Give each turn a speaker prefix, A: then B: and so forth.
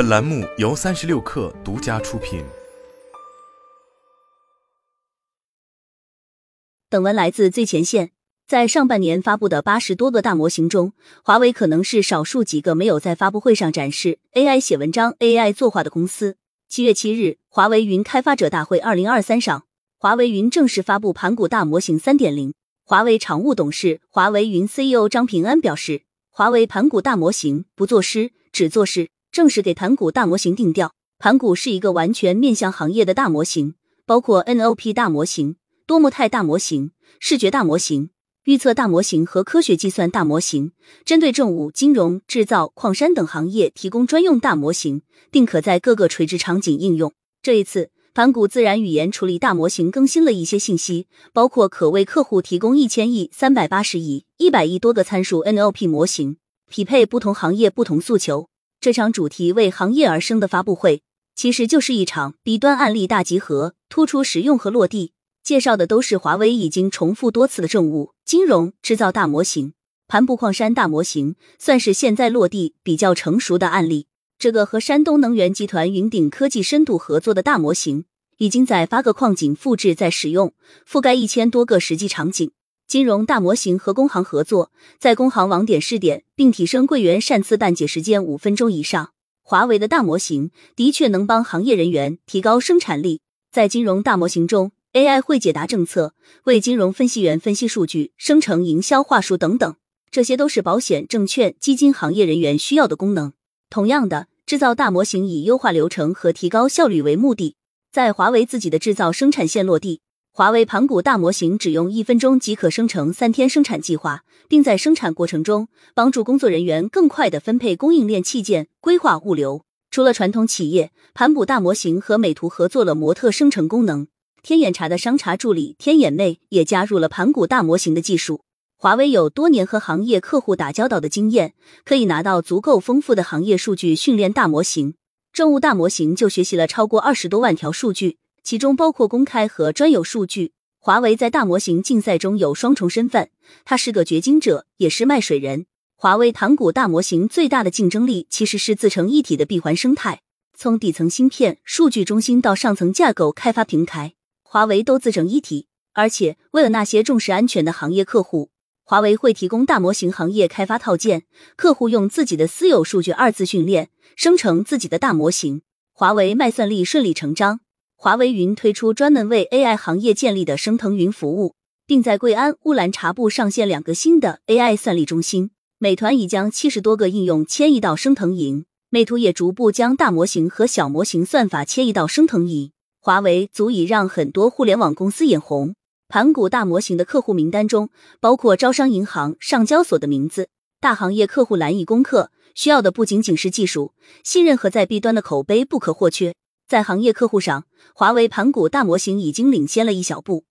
A: 本栏目由三十六氪独家出品。
B: 本文来自最前线。在上半年发布的八十多个大模型中，华为可能是少数几个没有在发布会上展示 AI 写文章、AI 作画的公司。七月七日，华为云开发者大会二零二三上，华为云正式发布盘古大模型三点零。华为常务董事、华为云 CEO 张平安表示，华为盘古大模型不作诗，只做事，正式给盘古大模型定调。盘古是一个完全面向行业的大模型，包括 NOP 大模型、多模态大模型、视觉大模型。预测大模型和科学计算大模型，针对政务、金融、制造、矿山等行业提供专用大模型，并可在各个垂直场景应用。这一次，盘古自然语言处理大模型更新了一些信息，包括可为客户提供一千亿、三百八十亿、一百亿多个参数 NLP 模型，匹配不同行业不同诉求。这场主题为行业而生的发布会，其实就是一场 B 端案例大集合，突出实用和落地。介绍的都是华为已经重复多次的政务、金融、制造大模型，盘布矿山大模型算是现在落地比较成熟的案例。这个和山东能源集团云顶科技深度合作的大模型，已经在八个矿井复制在使用，覆盖一千多个实际场景。金融大模型和工行合作，在工行网点试点，并提升柜员善次办结时间五分钟以上。华为的大模型的确能帮行业人员提高生产力。在金融大模型中。AI 会解答政策，为金融分析员分析数据，生成营销话术等等，这些都是保险、证券、基金行业人员需要的功能。同样的，制造大模型以优化流程和提高效率为目的，在华为自己的制造生产线落地。华为盘古大模型只用一分钟即可生成三天生产计划，并在生产过程中帮助工作人员更快的分配供应链器件，规划物流。除了传统企业，盘古大模型和美图合作了模特生成功能。天眼查的商查助理天眼妹也加入了盘古大模型的技术。华为有多年和行业客户打交道的经验，可以拿到足够丰富的行业数据训练大模型。政务大模型就学习了超过二十多万条数据，其中包括公开和专有数据。华为在大模型竞赛中有双重身份，它是个掘金者，也是卖水人。华为盘古大模型最大的竞争力其实是自成一体的闭环生态，从底层芯片、数据中心到上层架构、开发平台。华为都自成一体，而且为了那些重视安全的行业客户，华为会提供大模型行业开发套件，客户用自己的私有数据二次训练生成自己的大模型。华为卖算力顺理成章，华为云推出专门为 AI 行业建立的升腾云服务，并在贵安、乌兰察布上线两个新的 AI 算力中心。美团已将七十多个应用迁移到升腾云，美图也逐步将大模型和小模型算法迁移到升腾云。华为足以让很多互联网公司眼红。盘古大模型的客户名单中包括招商银行、上交所的名字，大行业客户难以攻克。需要的不仅仅是技术信任和在 B 端的口碑不可或缺。在行业客户上，华为盘古大模型已经领先了一小步。